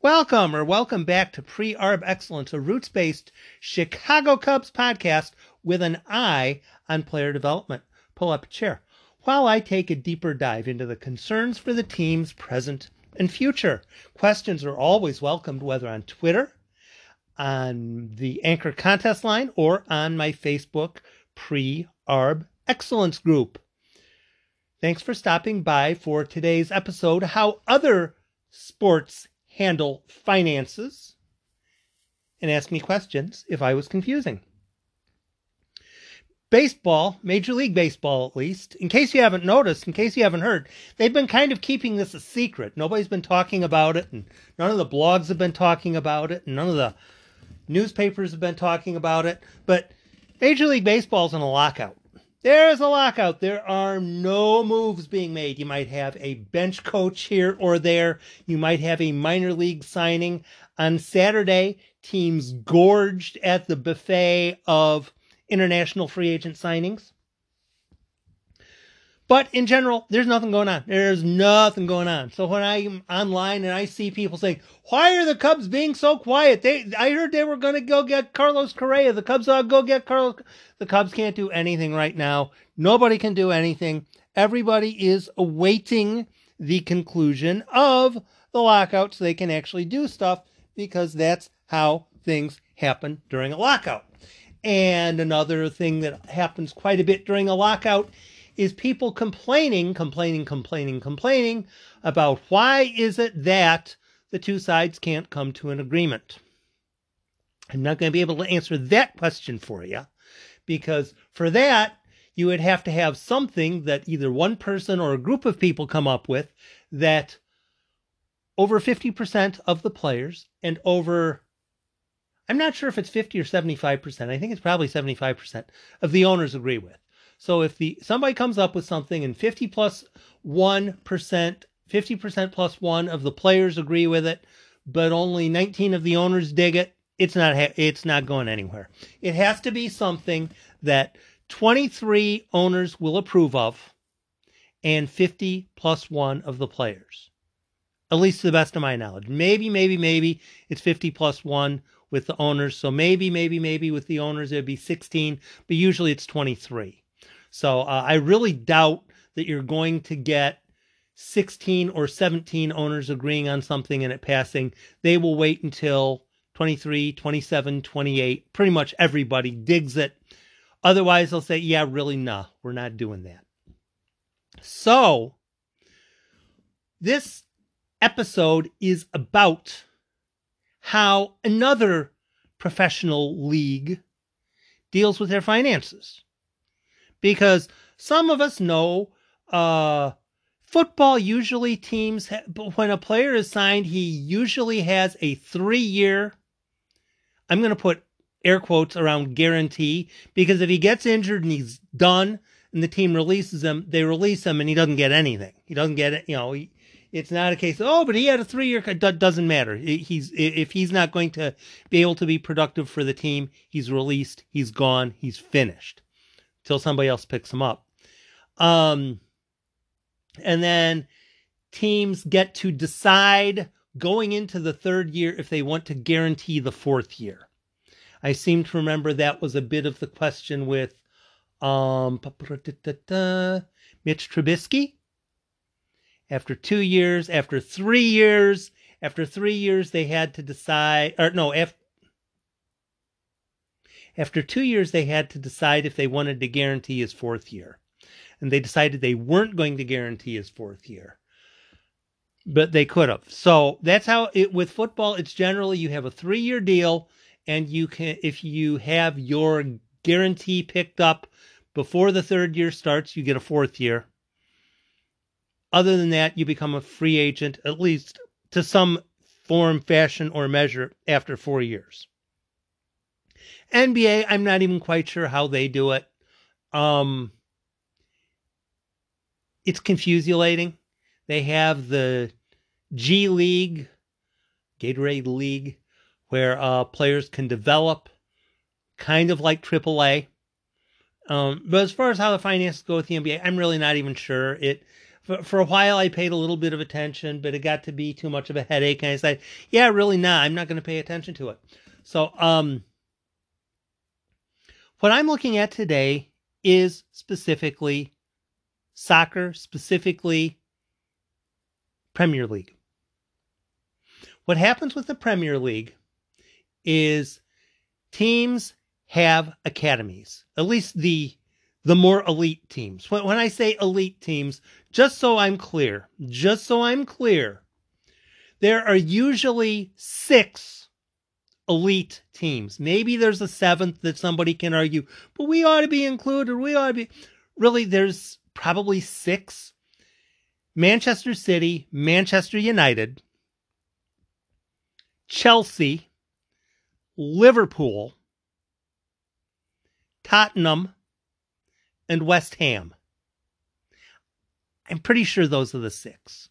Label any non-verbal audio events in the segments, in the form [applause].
Welcome or welcome back to Pre Arb Excellence, a roots based Chicago Cubs podcast with an eye on player development. Pull up a chair while I take a deeper dive into the concerns for the team's present and future. Questions are always welcomed, whether on Twitter, on the Anchor contest line, or on my Facebook Pre Arb Excellence group. Thanks for stopping by for today's episode How Other Sports handle finances and ask me questions if I was confusing. Baseball, Major League Baseball at least, in case you haven't noticed, in case you haven't heard, they've been kind of keeping this a secret. Nobody's been talking about it, and none of the blogs have been talking about it, and none of the newspapers have been talking about it. But Major League Baseball's in a lockout. There's a lockout. There are no moves being made. You might have a bench coach here or there. You might have a minor league signing. On Saturday, teams gorged at the buffet of international free agent signings. But in general, there's nothing going on. There's nothing going on. So when I'm online and I see people saying, "Why are the Cubs being so quiet?" They, I heard they were going to go get Carlos Correa. The Cubs ought to go get Carlos. The Cubs can't do anything right now. Nobody can do anything. Everybody is awaiting the conclusion of the lockout so they can actually do stuff because that's how things happen during a lockout. And another thing that happens quite a bit during a lockout is people complaining, complaining, complaining, complaining about why is it that the two sides can't come to an agreement. I'm not going to be able to answer that question for you because for that, you would have to have something that either one person or a group of people come up with that over 50% of the players and over I'm not sure if it's 50 or 75%. I think it's probably 75% of the owners agree with. So if the somebody comes up with something and 50 plus 1, 50% plus 1 of the players agree with it, but only 19 of the owners dig it, it's not it's not going anywhere. It has to be something that 23 owners will approve of and 50 plus 1 of the players. At least to the best of my knowledge. Maybe maybe maybe it's 50 plus 1 with the owners. So maybe maybe maybe with the owners it'd be 16, but usually it's 23. So uh, I really doubt that you're going to get 16 or 17 owners agreeing on something and it passing. They will wait until 23, 27, 28. Pretty much everybody digs it. Otherwise, they'll say, yeah, really, nah, we're not doing that. So, this episode is about how another professional league deals with their finances because some of us know uh, football usually teams when a player is signed he usually has a three year i'm going to put air quotes around guarantee because if he gets injured and he's done and the team releases him they release him and he doesn't get anything. He doesn't get it you know he, it's not a case of, oh but he had a three year doesn't matter. He's if he's not going to be able to be productive for the team he's released he's gone he's finished till somebody else picks them up. Um, and then teams get to decide going into the third year if they want to guarantee the fourth year. I seem to remember that was a bit of the question with um, Mitch Trubisky. After two years, after three years, after three years, they had to decide, or no, after, after two years, they had to decide if they wanted to guarantee his fourth year. And they decided they weren't going to guarantee his fourth year. But they could have. So that's how it with football, it's generally you have a three year deal, and you can if you have your guarantee picked up before the third year starts, you get a fourth year. Other than that, you become a free agent, at least to some form, fashion, or measure after four years. NBA, I'm not even quite sure how they do it. Um, it's confusulating. They have the G League, Gatorade League, where uh, players can develop, kind of like AAA. Um, but as far as how the finances go with the NBA, I'm really not even sure. It for, for a while I paid a little bit of attention, but it got to be too much of a headache. And I said, yeah, really not. I'm not going to pay attention to it. So, um, what I'm looking at today is specifically soccer, specifically Premier League. What happens with the Premier League is teams have academies, at least the the more elite teams. When, when I say elite teams, just so I'm clear, just so I'm clear, there are usually six elite teams. Maybe there's a seventh that somebody can argue, but we ought to be included. We ought to be. Really, there's probably six Manchester City, Manchester United, Chelsea, Liverpool, Tottenham, and West Ham. I'm pretty sure those are the six.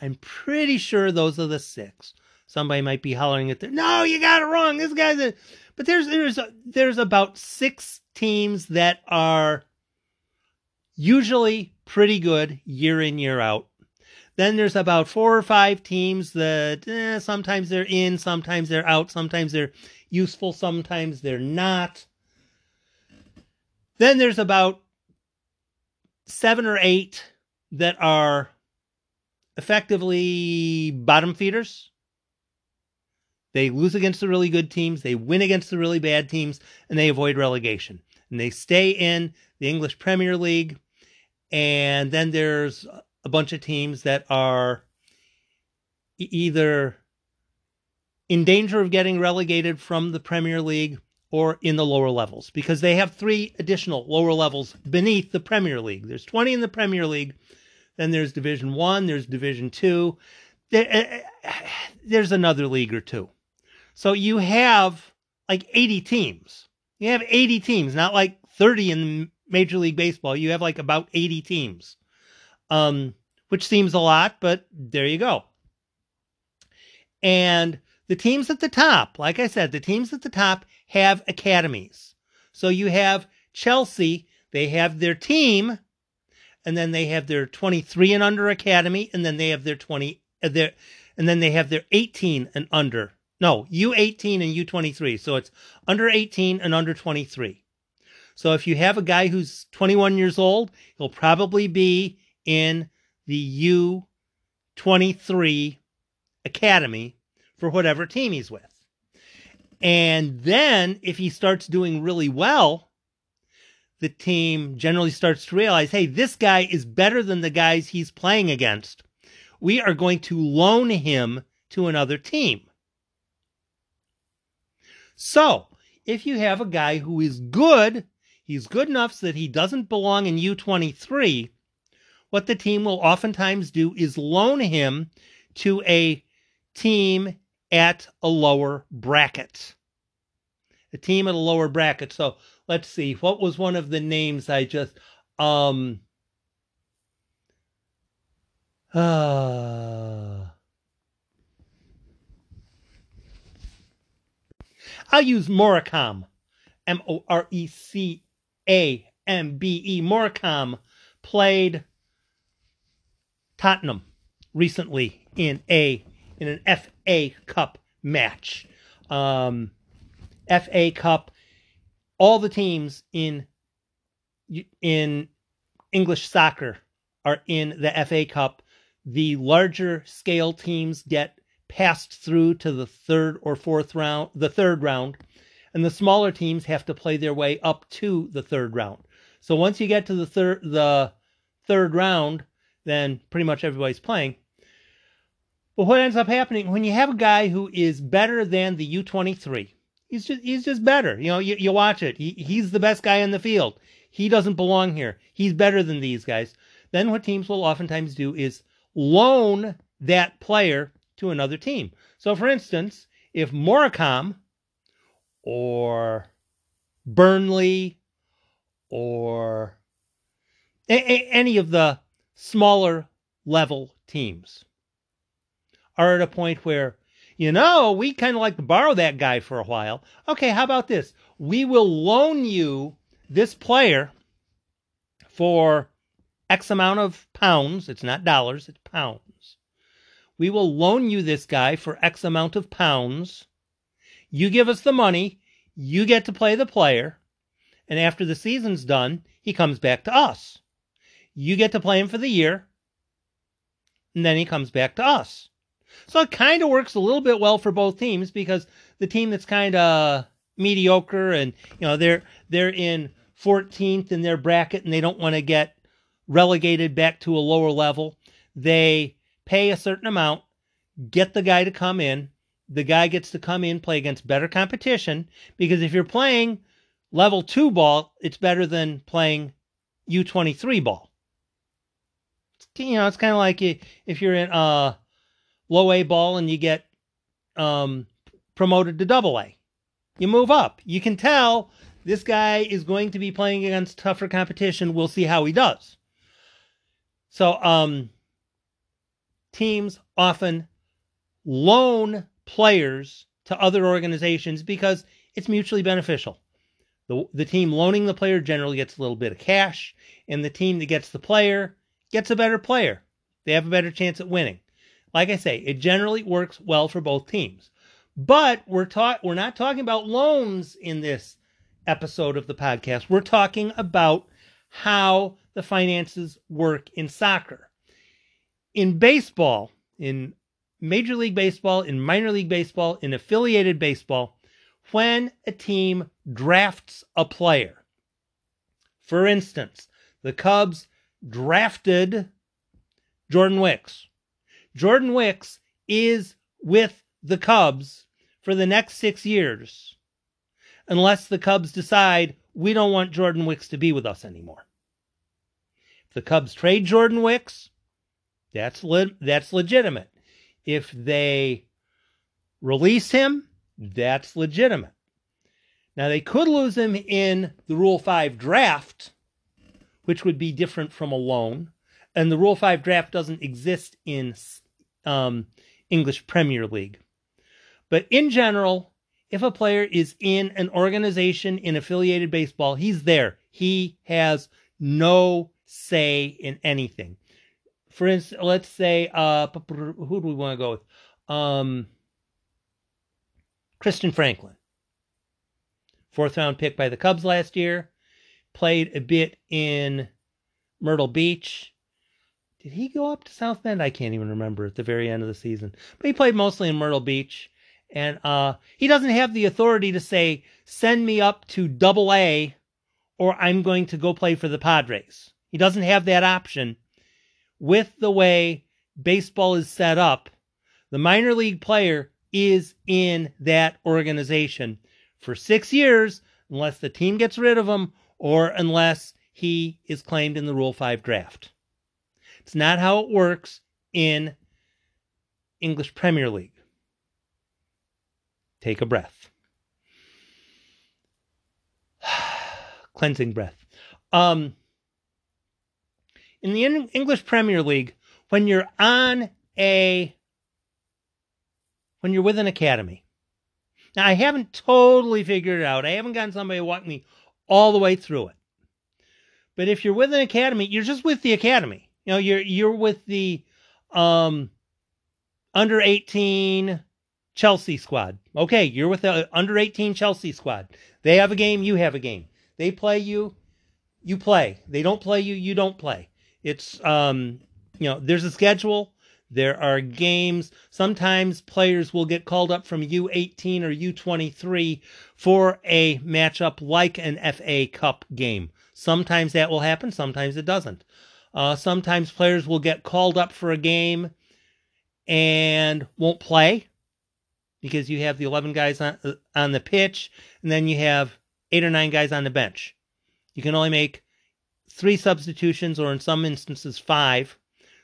I'm pretty sure those are the six. Somebody might be hollering at the no, you got it wrong. This guy's a but there's there's there's about six teams that are usually pretty good year in year out. Then there's about four or five teams that eh, sometimes they're in, sometimes they're out, sometimes they're useful, sometimes they're not. Then there's about seven or eight that are effectively bottom feeders. They lose against the really good teams, they win against the really bad teams, and they avoid relegation. And they stay in the English Premier League. And then there's a bunch of teams that are either in danger of getting relegated from the Premier League or in the lower levels because they have three additional lower levels beneath the Premier League. There's 20 in the Premier League, then there's Division 1, there's Division 2. There, uh, there's another league or two. So you have like 80 teams. You have 80 teams, not like 30 in Major League Baseball. You have like about 80 teams. Um, which seems a lot, but there you go. And the teams at the top, like I said, the teams at the top have academies. So you have Chelsea, they have their team, and then they have their 23 and under academy, and then they have their 20 uh, their and then they have their 18 and under. No, U18 and U23. So it's under 18 and under 23. So if you have a guy who's 21 years old, he'll probably be in the U23 academy for whatever team he's with. And then if he starts doing really well, the team generally starts to realize, hey, this guy is better than the guys he's playing against. We are going to loan him to another team. So, if you have a guy who is good, he's good enough so that he doesn't belong in U23, what the team will oftentimes do is loan him to a team at a lower bracket. A team at a lower bracket. So let's see. What was one of the names I just um uh I'll use Morecambe. M O R E C A M B E. Morecambe played Tottenham recently in a in an FA Cup match. Um, FA Cup, all the teams in in English soccer are in the FA Cup. The larger scale teams get passed through to the third or fourth round, the third round, and the smaller teams have to play their way up to the third round. So once you get to the third the third round, then pretty much everybody's playing. But what ends up happening when you have a guy who is better than the U23, he's just he's just better. You know, you, you watch it. He, he's the best guy in the field. He doesn't belong here. He's better than these guys. Then what teams will oftentimes do is loan that player to another team. So, for instance, if Morecambe or Burnley or any of the smaller level teams are at a point where, you know, we kind of like to borrow that guy for a while. Okay, how about this? We will loan you this player for X amount of pounds. It's not dollars, it's pounds. We will loan you this guy for X amount of pounds. You give us the money, you get to play the player, and after the season's done, he comes back to us. You get to play him for the year, and then he comes back to us. So it kind of works a little bit well for both teams because the team that's kind of mediocre and you know they're they're in 14th in their bracket and they don't want to get relegated back to a lower level. They pay a certain amount, get the guy to come in. The guy gets to come in, play against better competition because if you're playing level two ball, it's better than playing U23 ball. You know, it's kind of like if you're in uh, low A ball and you get um, promoted to double A. You move up. You can tell this guy is going to be playing against tougher competition. We'll see how he does. So, um, teams often loan players to other organizations because it's mutually beneficial. The, the team loaning the player generally gets a little bit of cash, and the team that gets the player gets a better player. They have a better chance at winning. Like I say, it generally works well for both teams. But we're ta- we're not talking about loans in this episode of the podcast. We're talking about how the finances work in soccer. In baseball, in Major League Baseball, in minor league baseball, in affiliated baseball, when a team drafts a player. For instance, the Cubs drafted Jordan Wicks. Jordan Wicks is with the Cubs for the next six years, unless the Cubs decide we don't want Jordan Wicks to be with us anymore. If the Cubs trade Jordan Wicks, that's le- that's legitimate. If they release him, that's legitimate. Now, they could lose him in the Rule 5 draft, which would be different from a loan. And the Rule 5 draft doesn't exist in um, English Premier League. But in general, if a player is in an organization in affiliated baseball, he's there. He has no say in anything. For instance, let's say, uh, who do we want to go with? Um, Christian Franklin, fourth round pick by the Cubs last year, played a bit in Myrtle Beach. Did he go up to South Bend? I can't even remember at the very end of the season. But he played mostly in Myrtle Beach. And uh, he doesn't have the authority to say, send me up to double A or I'm going to go play for the Padres. He doesn't have that option. With the way baseball is set up, the minor league player is in that organization for six years unless the team gets rid of him or unless he is claimed in the Rule 5 draft. It's not how it works in English Premier League. Take a breath. [sighs] Cleansing breath. Um, in the English Premier League, when you're on a when you're with an academy. Now, I haven't totally figured it out. I haven't gotten somebody to walk me all the way through it. But if you're with an academy, you're just with the academy. You know, you're you're with the um, under 18 Chelsea squad. Okay, you're with the under 18 Chelsea squad. They have a game, you have a game. They play you, you play. They don't play you, you don't play. It's um, you know, there's a schedule. There are games. Sometimes players will get called up from U18 or U23 for a matchup like an FA Cup game. Sometimes that will happen, sometimes it doesn't. Uh, sometimes players will get called up for a game and won't play because you have the 11 guys on, uh, on the pitch and then you have eight or nine guys on the bench. You can only make three substitutions or in some instances five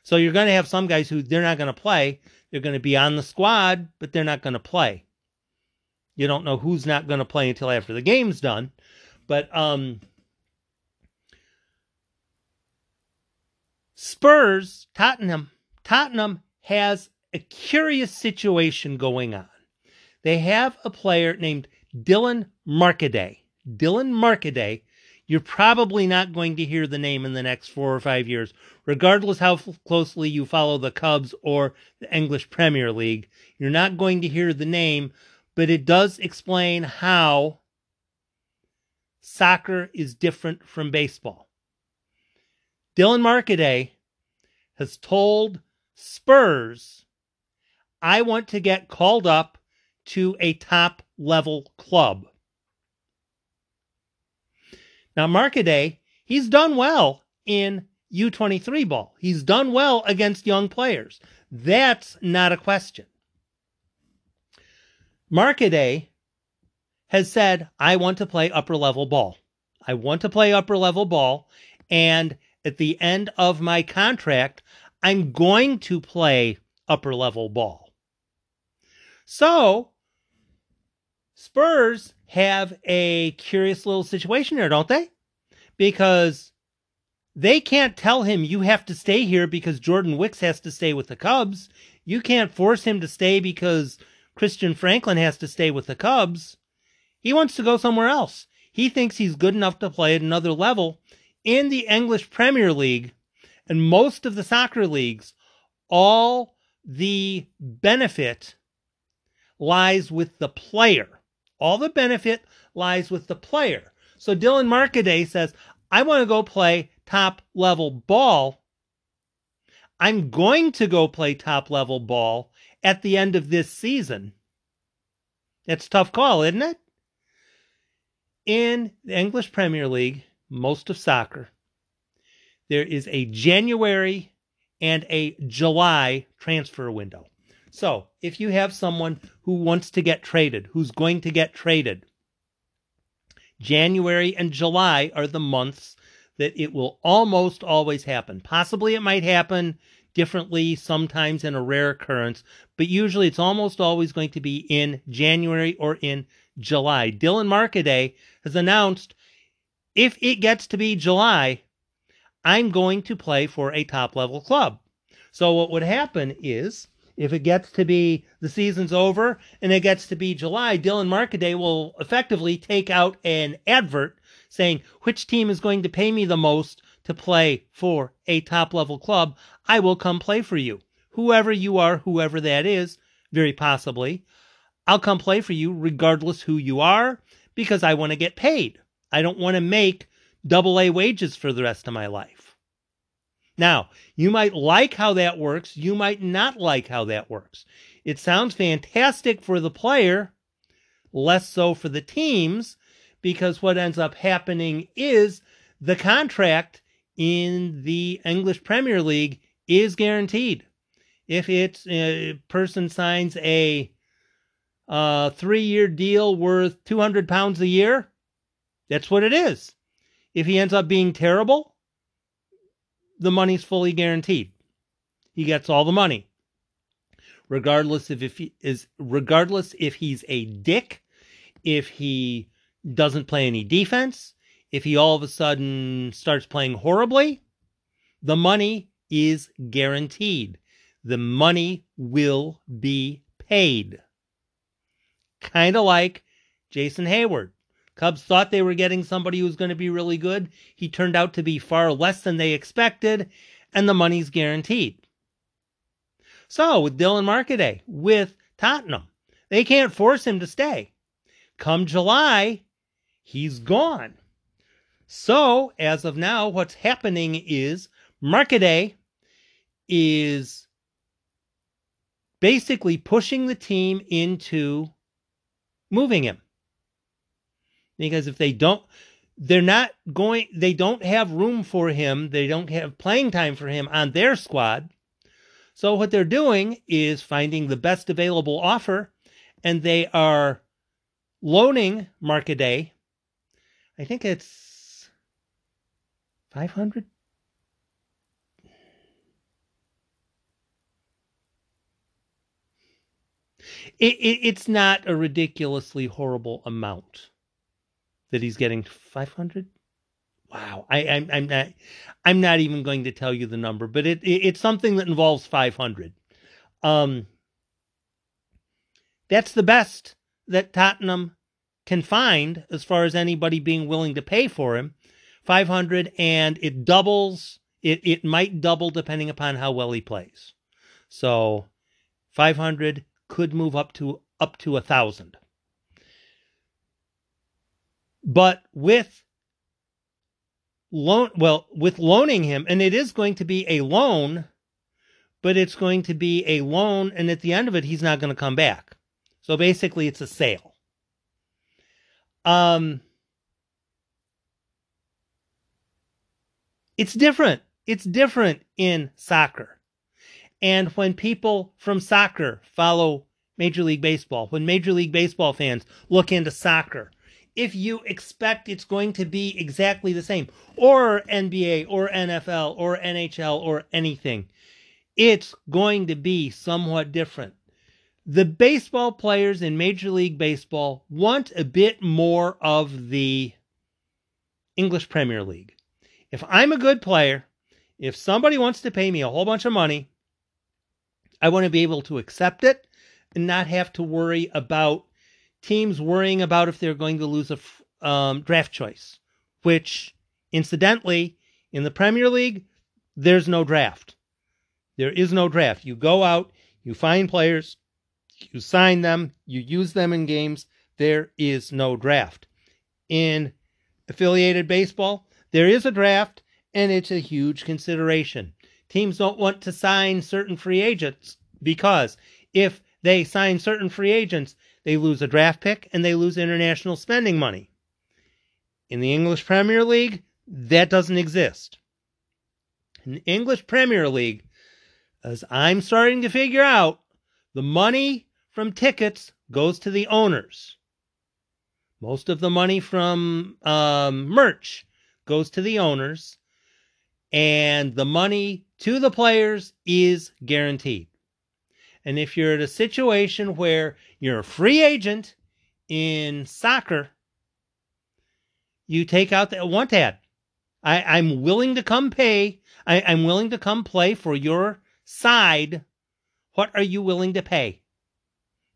so you're going to have some guys who they're not going to play. They're going to be on the squad, but they're not going to play. You don't know who's not going to play until after the game's done. But um, Spurs, Tottenham, Tottenham has a curious situation going on. They have a player named Dylan Markaday. Dylan Markaday you're probably not going to hear the name in the next four or five years, regardless how f- closely you follow the Cubs or the English Premier League. You're not going to hear the name, but it does explain how soccer is different from baseball. Dylan Markaday has told Spurs, I want to get called up to a top level club. Now, Markaday, he's done well in U23 ball. He's done well against young players. That's not a question. Markaday has said, I want to play upper level ball. I want to play upper level ball. And at the end of my contract, I'm going to play upper level ball. So, Spurs have a curious little situation here, don't they? Because they can't tell him you have to stay here because Jordan Wicks has to stay with the Cubs. You can't force him to stay because Christian Franklin has to stay with the Cubs. He wants to go somewhere else. He thinks he's good enough to play at another level in the English Premier League and most of the soccer leagues. All the benefit lies with the player. All the benefit lies with the player. So Dylan Markaday says, I want to go play top level ball. I'm going to go play top level ball at the end of this season. It's tough call, isn't it? In the English Premier League, most of soccer, there is a January and a July transfer window. So if you have someone who wants to get traded, who's going to get traded, January and July are the months that it will almost always happen. Possibly it might happen differently sometimes in a rare occurrence, but usually it's almost always going to be in January or in July. Dylan Markaday has announced if it gets to be July, I'm going to play for a top level club. So what would happen is if it gets to be the season's over and it gets to be July, Dylan Markaday will effectively take out an advert saying which team is going to pay me the most to play for a top level club. I will come play for you. Whoever you are, whoever that is, very possibly, I'll come play for you regardless who you are because I want to get paid. I don't want to make double A wages for the rest of my life. Now, you might like how that works. You might not like how that works. It sounds fantastic for the player, less so for the teams, because what ends up happening is the contract in the English Premier League is guaranteed. If it's a person signs a uh, three year deal worth 200 pounds a year, that's what it is. If he ends up being terrible, the money's fully guaranteed. He gets all the money. Regardless of if he is regardless if he's a dick, if he doesn't play any defense, if he all of a sudden starts playing horribly, the money is guaranteed. The money will be paid. Kind of like Jason Heyward. Cubs thought they were getting somebody who was going to be really good. He turned out to be far less than they expected, and the money's guaranteed. So, with Dylan Markaday, with Tottenham, they can't force him to stay. Come July, he's gone. So, as of now, what's happening is Markaday is basically pushing the team into moving him because if they don't they're not going they don't have room for him. They don't have playing time for him on their squad. So what they're doing is finding the best available offer and they are loaning Markaday i think it's 500 it, it, it's not a ridiculously horrible amount that he's getting 500 wow I, I'm, I'm not i'm not even going to tell you the number but it, it it's something that involves 500 um that's the best that tottenham can find as far as anybody being willing to pay for him 500 and it doubles. It, it might double depending upon how well he plays. So 500 could move up to up to a thousand. But with loan, well, with loaning him, and it is going to be a loan, but it's going to be a loan, and at the end of it, he's not going to come back. So basically, it's a sale. Um, it's different. It's different in soccer. And when people from soccer follow Major League Baseball, when Major League Baseball fans look into soccer, if you expect it's going to be exactly the same, or NBA, or NFL, or NHL, or anything, it's going to be somewhat different. The baseball players in Major League Baseball want a bit more of the English Premier League. If I'm a good player, if somebody wants to pay me a whole bunch of money, I want to be able to accept it and not have to worry about teams worrying about if they're going to lose a um, draft choice, which, incidentally, in the Premier League, there's no draft. There is no draft. You go out, you find players, you sign them, you use them in games. There is no draft. In affiliated baseball, there is a draft, and it's a huge consideration. Teams don't want to sign certain free agents because if they sign certain free agents, they lose a draft pick and they lose international spending money. In the English Premier League, that doesn't exist. In the English Premier League, as I'm starting to figure out, the money from tickets goes to the owners. Most of the money from um, merch goes to the owners, and the money to the players is guaranteed. And if you're in a situation where you're a free agent in soccer, you take out the want ad. I, I'm willing to come pay. I, I'm willing to come play for your side. What are you willing to pay?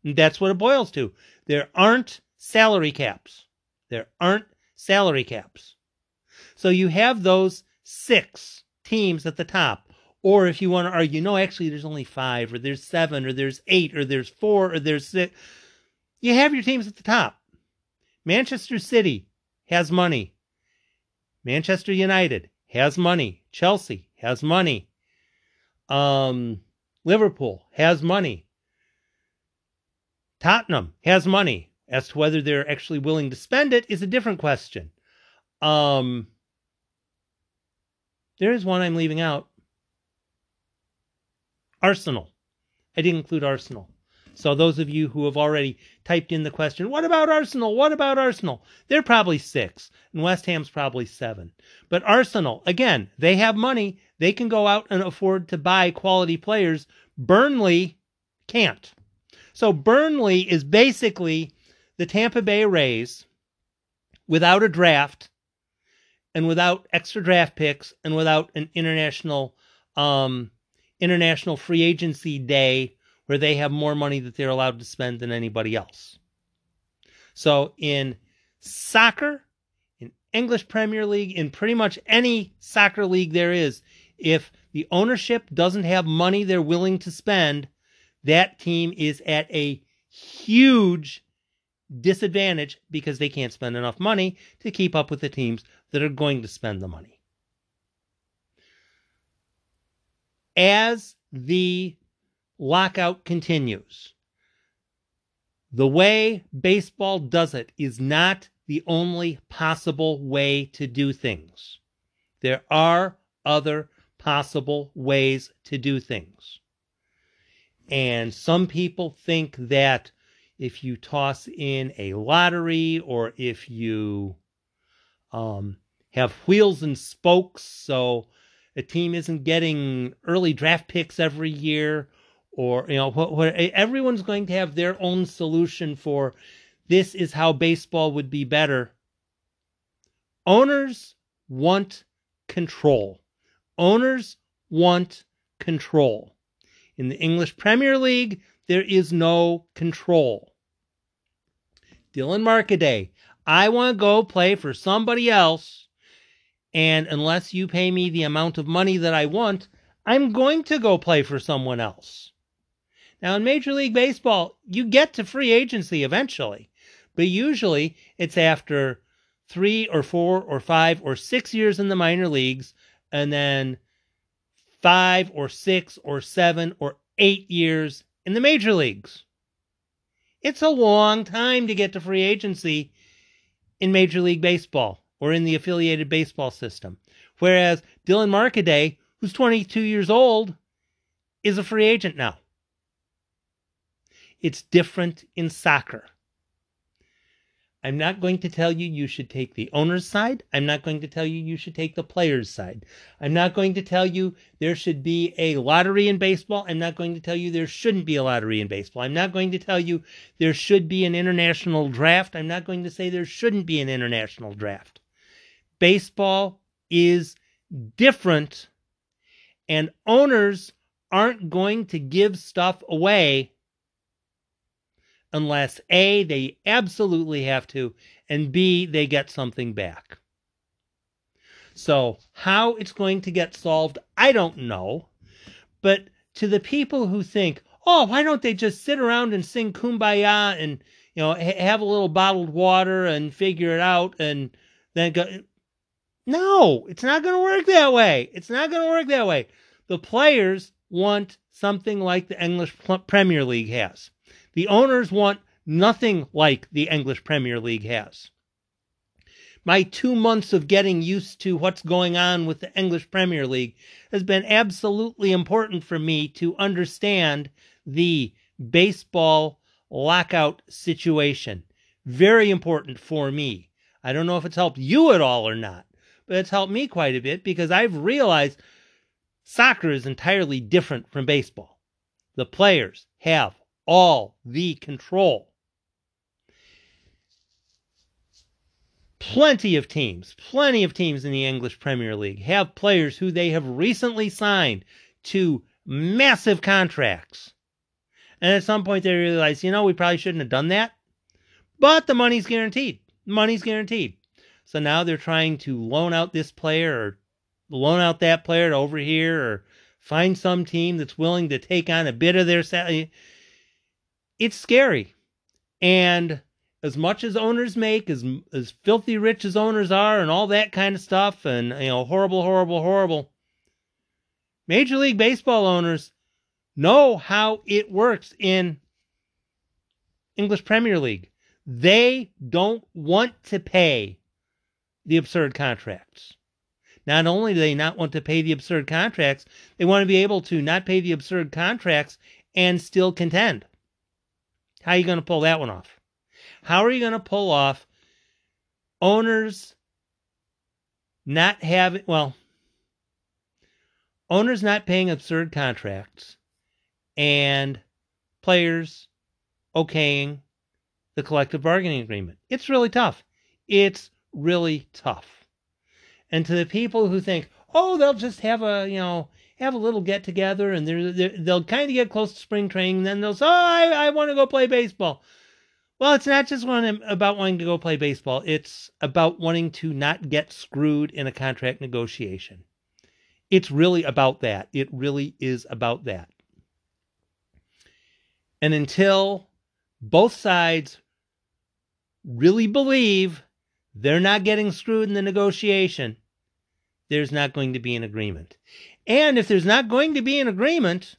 And that's what it boils to. There aren't salary caps. There aren't salary caps. So you have those six teams at the top or if you want to argue, no, actually, there's only five, or there's seven, or there's eight, or there's four, or there's six, you have your teams at the top. Manchester City has money. Manchester United has money. Chelsea has money. Um, Liverpool has money. Tottenham has money. As to whether they're actually willing to spend it is a different question. Um, there is one I'm leaving out. Arsenal. I didn't include Arsenal. So those of you who have already typed in the question, what about Arsenal? What about Arsenal? They're probably six, and West Ham's probably seven. But Arsenal, again, they have money. They can go out and afford to buy quality players. Burnley can't. So Burnley is basically the Tampa Bay Rays without a draft and without extra draft picks and without an international um, international free agency day where they have more money that they're allowed to spend than anybody else. So in soccer, in English Premier League, in pretty much any soccer league there is, if the ownership doesn't have money they're willing to spend, that team is at a huge disadvantage because they can't spend enough money to keep up with the teams that are going to spend the money. As the lockout continues. The way baseball does it is not the only possible way to do things. There are other possible ways to do things. And some people think that if you toss in a lottery or if you um, have wheels and spokes, so a team isn't getting early draft picks every year or you know what, what, everyone's going to have their own solution for this is how baseball would be better. Owners want control. Owners want control. In the english premier league there is no control. Dylan markaday i want to go play for somebody else And unless you pay me the amount of money that I want, I'm going to go play for someone else. Now, in Major League Baseball, you get to free agency eventually, but usually it's after three or four or five or six years in the minor leagues, and then five or six or seven or eight years in the major leagues. It's a long time to get to free agency in Major League Baseball or in the affiliated baseball system. Whereas Dylan Markaday, who's 22 years old, is a free agent now. It's different in soccer. I'm not going to tell you you should take the owner's side. I'm not going to tell you you should take the player's side. I'm not going to tell you there should be a lottery in baseball. I'm not going to tell you there shouldn't be a lottery in baseball. I'm not going to tell you there should be an international draft. I'm not going to say there shouldn't be an international draft. Baseball is different, and owners aren't going to give stuff away unless A, they absolutely have to, and B, they get something back. So, how it's going to get solved, I don't know. But to the people who think, oh, why don't they just sit around and sing kumbaya and, you know, ha- have a little bottled water and figure it out and then go. No, it's not going to work that way. It's not going to work that way. The players want something like the English Premier League has. The owners want nothing like the English Premier League has. My two months of getting used to what's going on with the English Premier League has been absolutely important for me to understand the baseball lockout situation. Very important for me. I don't know if it's helped you at all or not, it's helped me quite a bit because I've realized soccer is entirely different from baseball. The players have all the control. Plenty of teams, plenty of teams in the English Premier League have players who they have recently signed to massive contracts. And at some point they realize, you know, we probably shouldn't have done that. But the money's guaranteed. Money's guaranteed. So now they're trying to loan out this player or loan out that player over here or find some team that's willing to take on a bit of their salary it's scary. And as much as owners make, as as filthy rich as owners are, and all that kind of stuff, and you know, horrible, horrible, horrible. Major League Baseball owners know how it works in English Premier League. They don't want to pay the absurd contracts. Not only do they not want to pay the absurd contracts, they want to be able to not pay the absurd contracts and still contend. How are you going to pull that one off? How are you going to pull off owners not having, well, owners not paying absurd contracts and players okaying the collective bargaining agreement? It's really tough. It's really tough. And to the people who think, oh, they'll just have a, you know, have a little get together and they're, they're, they'll kind of get close to spring training. And then they'll say, oh, I, I want to go play baseball. Well, it's not just one about wanting to go play baseball. It's about wanting to not get screwed in a contract negotiation. It's really about that. It really is about that. And until both sides really believe they're not getting screwed in the negotiation, there's not going to be an agreement. And if there's not going to be an agreement,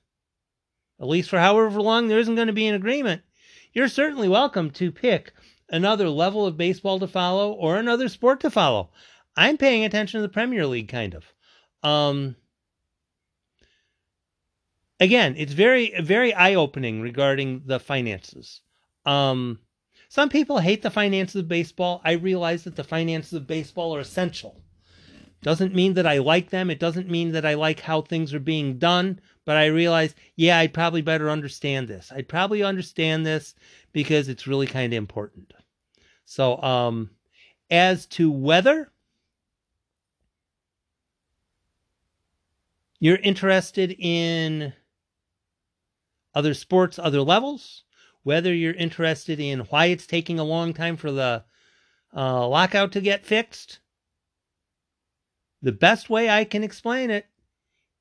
at least for however long there isn't going to be an agreement, you're certainly welcome to pick another level of baseball to follow or another sport to follow. I'm paying attention to the Premier League kind of. Um, again, it's very very eye-opening regarding the finances. Um, some people hate the finances of baseball. I realize that the finances of baseball are essential. Doesn't mean that I like them. It doesn't mean that I like how things are being done. But I realize, yeah, I'd probably better understand this. I'd probably understand this because it's really kind of important. So, um, as to whether you're interested in other sports, other levels, whether you're interested in why it's taking a long time for the uh, lockout to get fixed, The best way I can explain it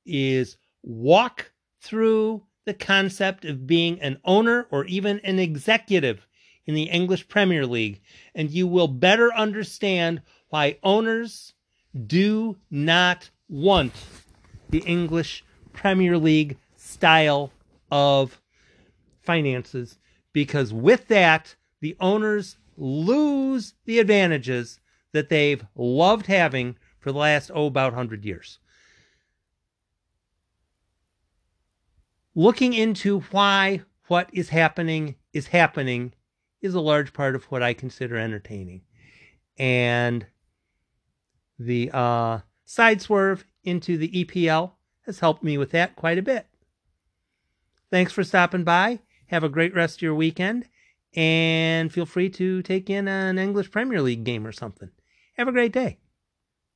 is walk through the concept of being an owner or even an executive in the English Premier League, and you will better understand why owners do not want the English Premier League style of finances because with that, the owners lose the advantages that they've loved having for the last, oh, about 100 years. Looking into why what is happening is happening is a large part of what I consider entertaining. And the uh, side swerve into the EPL has helped me with that quite a bit. Thanks for stopping by. Have a great rest of your weekend. And feel free to take in an English Premier League game or something. Have a great day.